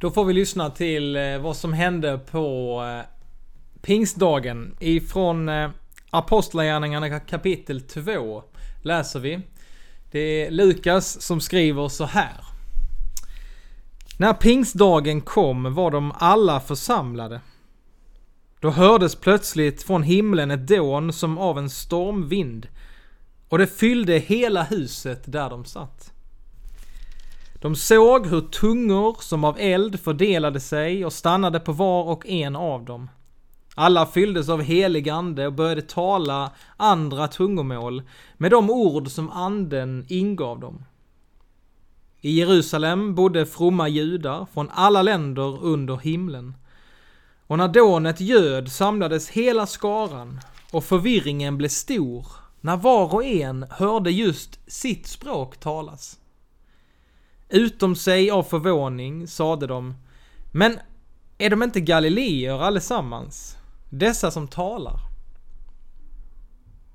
Då får vi lyssna till eh, vad som hände på eh, pingstdagen ifrån eh, Apostlagärningarna kapitel 2 läser vi. Det är Lukas som skriver så här. När pingstdagen kom var de alla församlade. Då hördes plötsligt från himlen ett dån som av en stormvind och det fyllde hela huset där de satt. De såg hur tungor som av eld fördelade sig och stannade på var och en av dem. Alla fylldes av helig ande och började tala andra tungomål med de ord som anden ingav dem. I Jerusalem bodde fromma judar från alla länder under himlen. Och när dånet ljöd samlades hela skaran och förvirringen blev stor när var och en hörde just sitt språk talas. Utom sig av förvåning sade de, men är de inte galileer allesammans? Dessa som talar?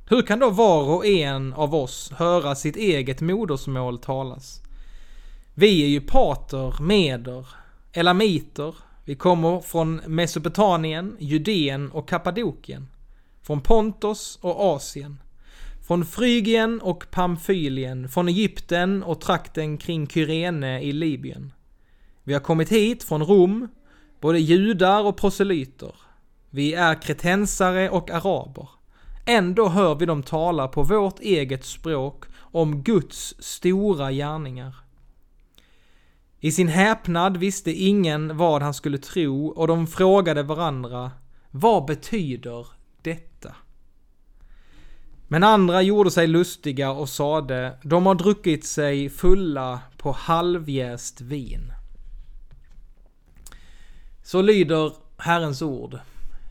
Hur kan då var och en av oss höra sitt eget modersmål talas? Vi är ju pater, meder, elamiter, vi kommer från Mesopotamien, Judeen och Kappadokien, från Pontos och Asien, från Frygien och Pamfylien, från Egypten och trakten kring Kyrene i Libyen. Vi har kommit hit från Rom, både judar och proselyter. Vi är kretensare och araber. Ändå hör vi dem tala på vårt eget språk om Guds stora gärningar. I sin häpnad visste ingen vad han skulle tro och de frågade varandra, vad betyder? Men andra gjorde sig lustiga och sade, de har druckit sig fulla på halvjäst vin. Så lyder Herrens ord.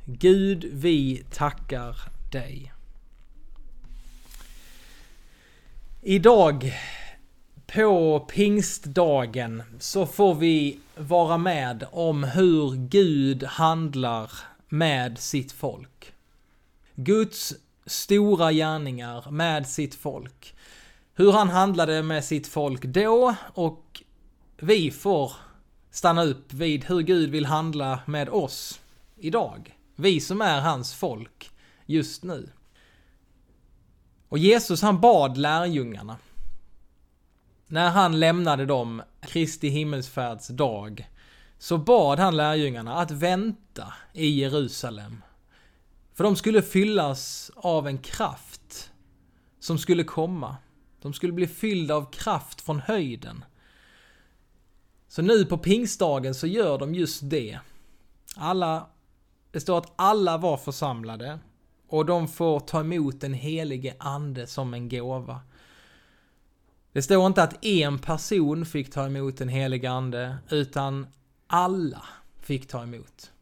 Gud, vi tackar dig. Idag på pingstdagen så får vi vara med om hur Gud handlar med sitt folk. Guds stora gärningar med sitt folk. Hur han handlade med sitt folk då och vi får stanna upp vid hur Gud vill handla med oss idag. Vi som är hans folk just nu. Och Jesus han bad lärjungarna när han lämnade dem Kristi himmelsfärds dag så bad han lärjungarna att vänta i Jerusalem. För de skulle fyllas av en kraft som skulle komma. De skulle bli fyllda av kraft från höjden. Så nu på pingstdagen så gör de just det. Alla, det står att alla var församlade och de får ta emot den helige ande som en gåva. Det står inte att en person fick ta emot den helige ande, utan alla fick ta emot.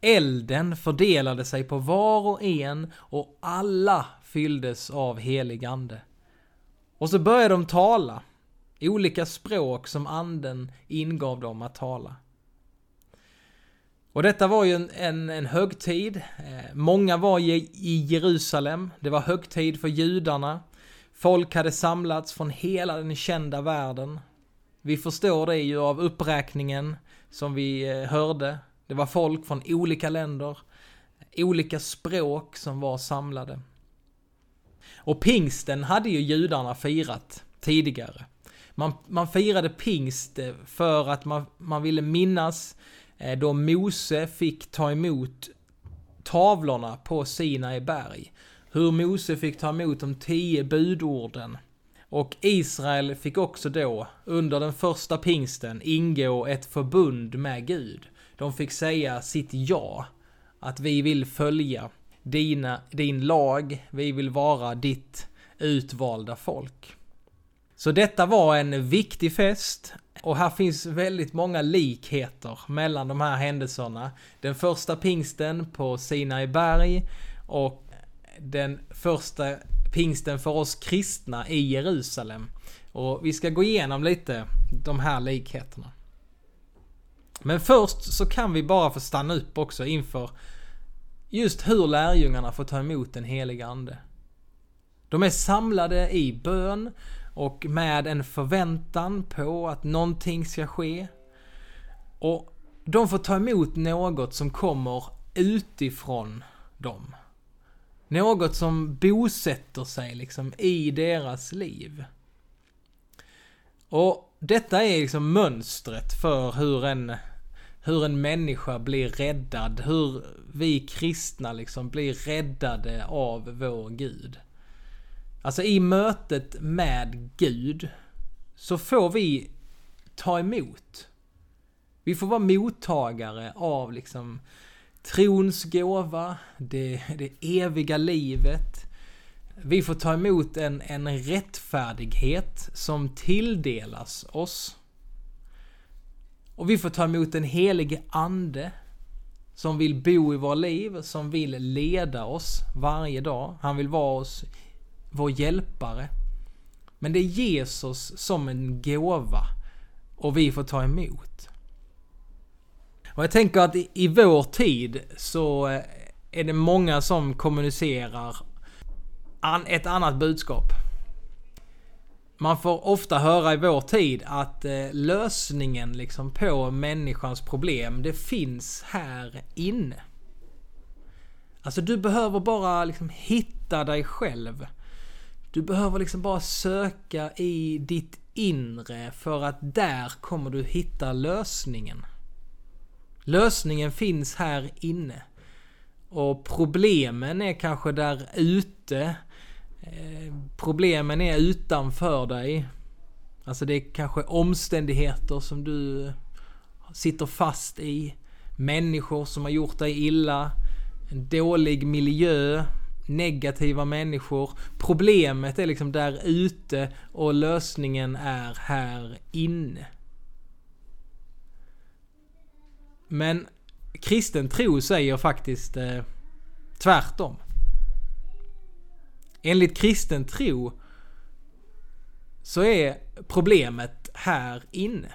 Elden fördelade sig på var och en och alla fylldes av helig ande. Och så började de tala, olika språk som anden ingav dem att tala. Och detta var ju en, en, en högtid. Eh, många var i Jerusalem. Det var högtid för judarna. Folk hade samlats från hela den kända världen. Vi förstår det ju av uppräkningen som vi eh, hörde. Det var folk från olika länder, olika språk som var samlade. Och pingsten hade ju judarna firat tidigare. Man, man firade pingst eh, för att man, man ville minnas eh, då Mose fick ta emot tavlorna på Sinai berg hur Mose fick ta emot de tio budorden. Och Israel fick också då, under den första pingsten, ingå ett förbund med Gud. De fick säga sitt ja, att vi vill följa dina, din lag, vi vill vara ditt utvalda folk. Så detta var en viktig fest och här finns väldigt många likheter mellan de här händelserna. Den första pingsten på Sinai berg och den första pingsten för oss kristna i Jerusalem. Och vi ska gå igenom lite de här likheterna. Men först så kan vi bara få stanna upp också inför just hur lärjungarna får ta emot den heliga ande. De är samlade i bön och med en förväntan på att någonting ska ske. Och de får ta emot något som kommer utifrån dem. Något som bosätter sig liksom i deras liv. Och detta är liksom mönstret för hur en, hur en människa blir räddad, hur vi kristna liksom blir räddade av vår Gud. Alltså i mötet med Gud så får vi ta emot. Vi får vara mottagare av liksom trons gåva, det, det eviga livet. Vi får ta emot en, en rättfärdighet som tilldelas oss. Och vi får ta emot den Helige ande som vill bo i våra liv, som vill leda oss varje dag. Han vill vara oss, vår hjälpare. Men det är Jesus som en gåva och vi får ta emot. Och jag tänker att i, vår tid så eh, är det många som kommunicerar ett annat budskap. Man får ofta höra i vår tid att eh, lösningen liksom på människans problem, det finns här inne. Alltså du behöver bara liksom hitta dig själv. Du behöver liksom bara söka i ditt inre för att där kommer du hitta lösningen. Lösningen finns här inne. Och problemen är kanske där ute. Eh, problemen är utanför dig. Alltså det är kanske omständigheter som du sitter fast i. Människor som har gjort dig illa. En dålig miljö. Negativa människor. Problemet är liksom där ute och lösningen är här inne. Men kristen tro säger faktiskt eh, tvärtom. Enligt kristen tro så är problemet här inne.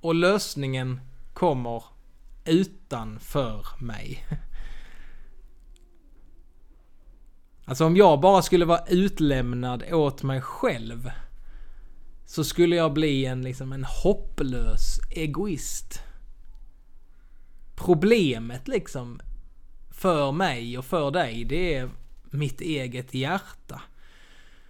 Och lösningen kommer utanför mig. Alltså om jag bara skulle vara utlämnad åt mig själv så skulle jag bli en, liksom, en hopplös egoist. Problemet liksom för mig och för dig, det är mitt eget hjärta.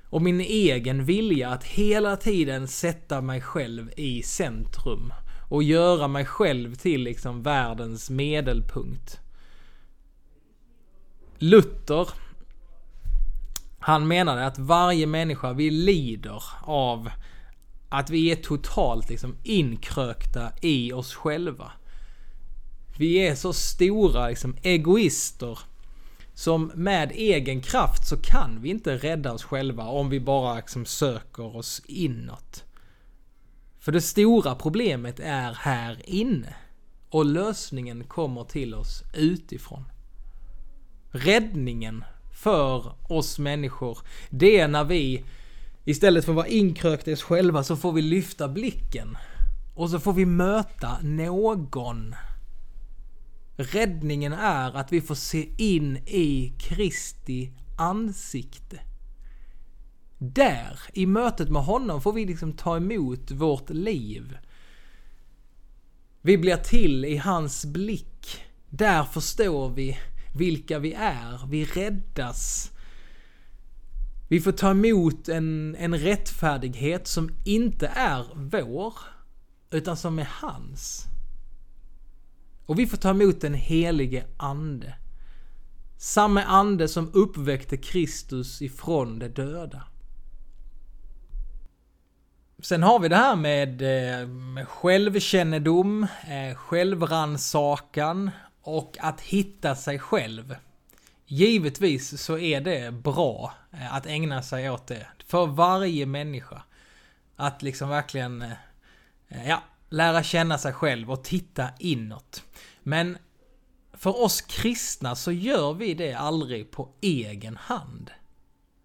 Och min egen vilja att hela tiden sätta mig själv i centrum. Och göra mig själv till liksom världens medelpunkt. Luther, han menade att varje människa, vi lider av att vi är totalt liksom inkrökta i oss själva. Vi är så stora liksom egoister som med egen kraft så kan vi inte rädda oss själva om vi bara liksom söker oss inåt. För det stora problemet är här inne. Och lösningen kommer till oss utifrån. Räddningen för oss människor, det är när vi Istället för att vara inkrökta i oss själva så får vi lyfta blicken. Och så får vi möta någon. Räddningen är att vi får se in i Kristi ansikte. Där, i mötet med honom, får vi liksom ta emot vårt liv. Vi blir till i hans blick. Där förstår vi vilka vi är. Vi räddas vi får ta emot en, en rättfärdighet som inte är vår, utan som är hans. Och vi får ta emot den helige Ande. Samma ande som uppväckte Kristus ifrån de döda. Sen har vi det här med, eh, med självkännedom, självransakan självrannsakan och att hitta sig själv. Givetvis så är det bra eh, att ägna sig åt det. För varje människa. Att liksom verkligen, ja, lära känna sig själv och titta inåt. Men för oss kristna så gör vi det aldrig på egen hand.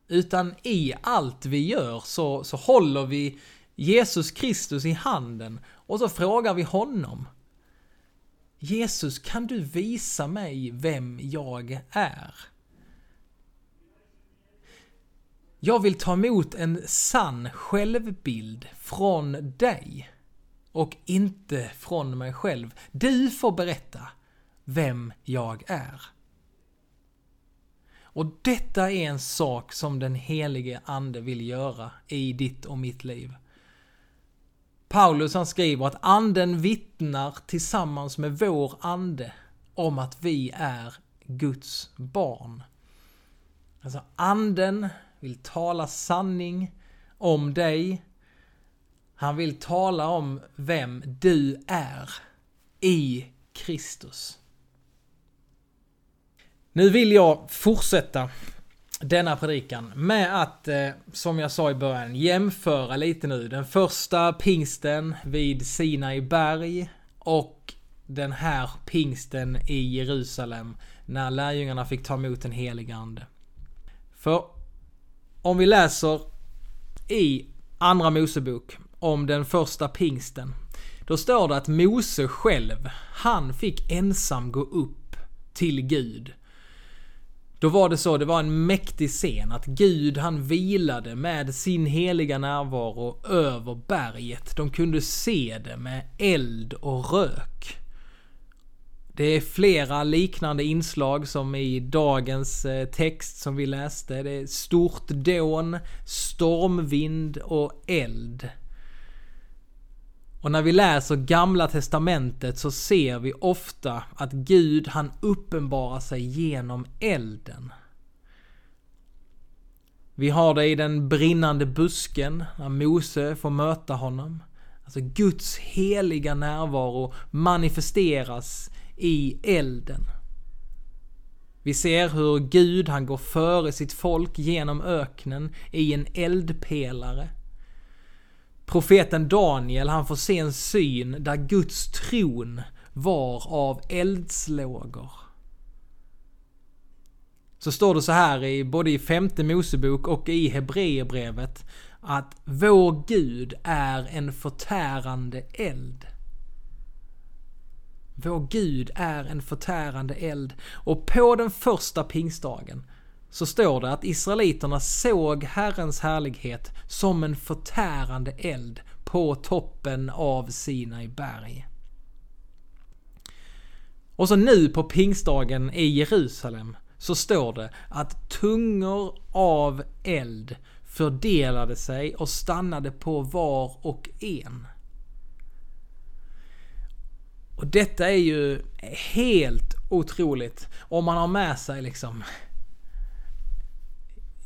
Utan i allt vi gör så, så håller vi Jesus Kristus i handen och så frågar vi honom. Jesus, kan du visa mig vem jag är? Jag vill ta emot en sann självbild från dig och inte från mig själv. Du får berätta vem jag är. Och detta är en sak som den helige Ande vill göra i ditt och mitt liv. Paulus han skriver att anden vittnar tillsammans med vår ande om att vi är Guds barn. Alltså anden vill tala sanning om dig. Han vill tala om vem du är i Kristus. Nu vill jag fortsätta denna predikan med att, eh, som jag sa i början, jämföra lite nu den första pingsten vid Sinai berg och den här pingsten i Jerusalem när lärjungarna fick ta emot den helige ande. För om vi läser i Andra Mosebok om den första pingsten, då står det att Mose själv, han fick ensam gå upp till Gud då var det så, det var en mäktig scen att Gud han vilade med sin heliga närvaro över berget. De kunde se det med eld och rök. Det är flera liknande inslag som i dagens eh, text som vi läste. Det är stort dån, stormvind och eld. Och när vi läser gamla testamentet så ser vi ofta att Gud han uppenbarar sig genom elden. Vi har det i den brinnande busken när Mose får möta honom. Alltså Guds heliga närvaro manifesteras i elden. Vi ser hur Gud han går före sitt folk genom öknen i en eldpelare. Profeten Daniel, han får se en syn där Guds tron var av eldslågor. Så står det så här i både i femte Mosebok och i Hebreerbrevet att vår Gud är en förtärande eld. Vår Gud är en förtärande eld. Och på den första pingstdagen så står det att Israeliterna såg Herrens härlighet som en förtärande eld på toppen av Sinai berg. Och så nu på pingstdagen i Jerusalem så står det att tungor av eld fördelade sig och stannade på var och en. Och detta är ju helt otroligt om man har med sig liksom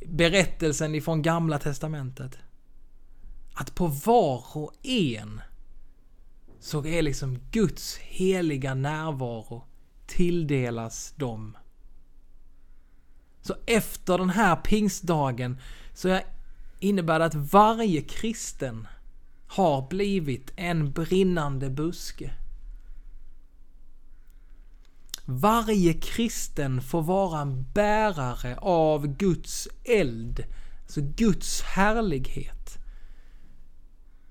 berättelsen ifrån gamla testamentet. Att på var och en så är liksom Guds heliga närvaro tilldelas dem. Så efter den här pingstdagen så innebär det att varje kristen har blivit en brinnande buske. Varje kristen får vara en bärare av Guds eld, alltså Guds härlighet.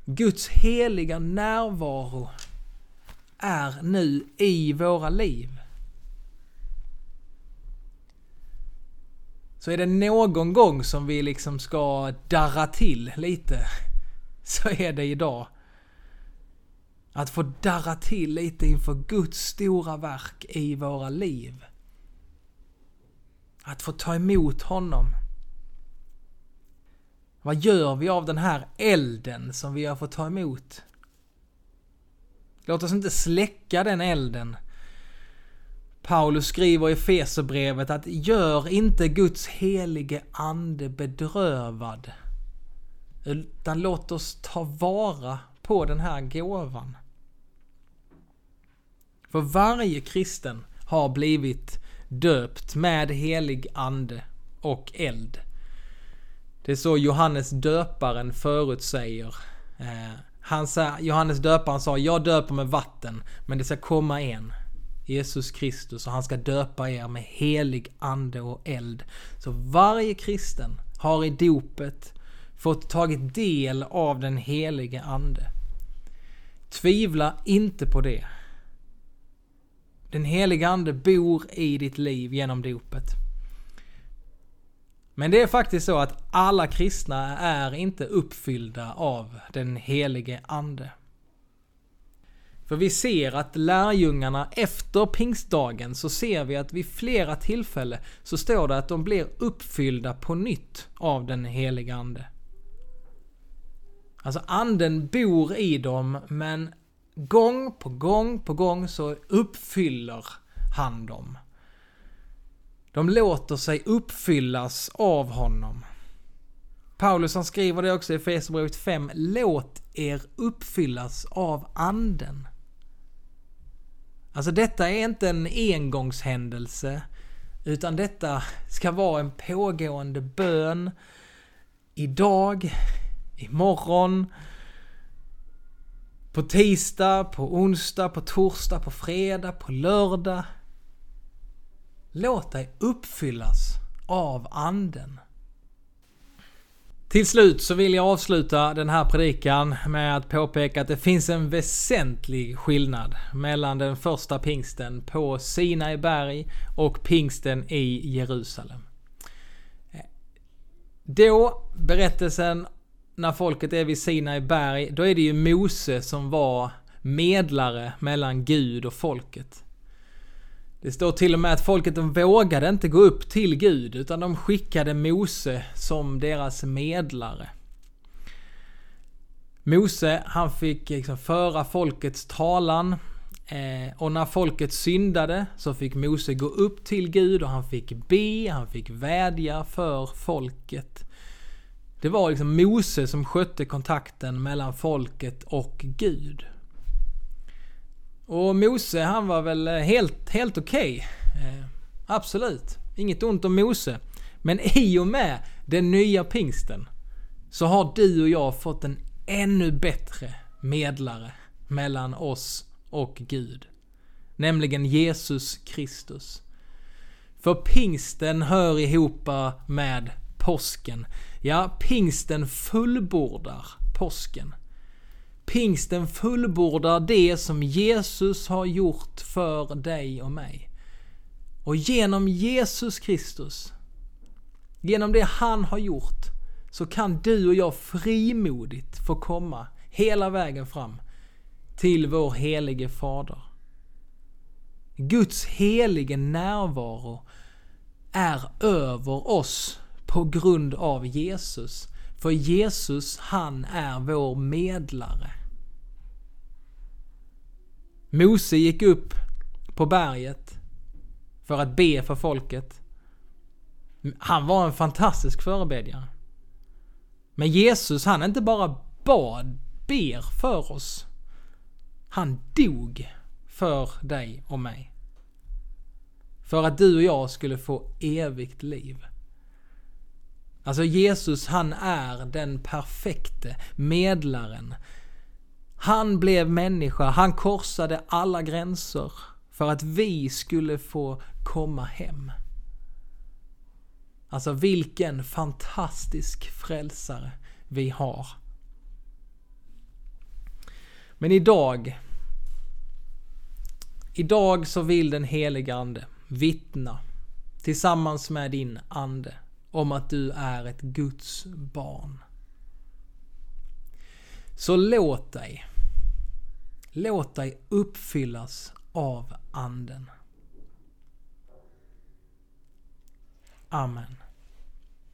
Guds heliga närvaro är nu i våra liv. Så är det någon gång som vi liksom ska darra till lite, så är det idag. Att få darra till lite inför Guds stora verk i våra liv. Att få ta emot honom. Vad gör vi av den här elden som vi har fått ta emot? Låt oss inte släcka den elden. Paulus skriver i Feserbrevet att gör inte Guds helige ande bedrövad. Utan låt oss ta vara på den här gåvan. För varje kristen har blivit döpt med helig ande och eld. Det är så Johannes döparen förutsäger. Eh, han sa, Johannes döparen sa, jag döper med vatten, men det ska komma en. Jesus Kristus och han ska döpa er med helig ande och eld. Så varje kristen har i dopet fått tagit del av den helige ande. Tvivla inte på det. Den heliga ande bor i ditt liv genom dopet. Men det är faktiskt så att alla kristna är inte uppfyllda av den helige ande. För vi ser att lärjungarna efter pingstdagen så ser vi att vid flera tillfällen så står det att de blir uppfyllda på nytt av den heliga Ande. Alltså anden bor i dem men gång på gång på gång så uppfyller han dem. De låter sig uppfyllas av honom. Paulus han skriver det också i Efesierbrevet 5. Låt er uppfyllas av anden. Alltså detta är inte en engångshändelse. Utan detta ska vara en pågående bön. Idag, imorgon, på tisdag, på onsdag, på torsdag, på fredag, på lördag. Låt dig uppfyllas av anden. Till slut så vill jag avsluta den här predikan med att påpeka att det finns en väsentlig skillnad mellan den första pingsten på Sinai berg och pingsten i Jerusalem. Då, berättelsen när folket är vid Sinai berg, då är det ju Mose som var medlare mellan Gud och folket. Det står till och med att folket de vågade inte gå upp till Gud utan de skickade Mose som deras medlare. Mose, han fick liksom föra folkets talan eh, och när folket syndade så fick Mose gå upp till Gud och han fick be, han fick vädja för folket. Det var liksom Mose som skötte kontakten mellan folket och Gud. Och Mose han var väl eh, helt, helt okej. Okay. Eh, absolut. Inget ont om Mose. Men i och med den nya pingsten så har du och jag fått en ännu bättre medlare mellan oss och Gud. Nämligen Jesus Kristus. För pingsten hör ihop med påsken. Ja, pingsten fullbordar påsken. Pingsten fullbordar det som Jesus har gjort för dig och mig. Och genom Jesus Kristus, genom det han har gjort, så kan du och jag frimodigt få komma hela vägen fram till vår helige Fader. Guds helige närvaro är över oss på grund av Jesus. För Jesus, han är vår medlare. Mose gick upp på berget för att be för folket. Han var en fantastisk förebedjare. Men Jesus, han inte bara bad, ber för oss. Han dog för dig och mig. För att du och jag skulle få evigt liv. Alltså Jesus, han är den perfekte medlaren. Han blev människa, han korsade alla gränser för att vi skulle få komma hem. Alltså vilken fantastisk frälsare vi har. Men idag, idag så vill den helige Ande vittna tillsammans med din ande om att du är ett Guds barn. Så låt dig, låt dig uppfyllas av anden. Amen.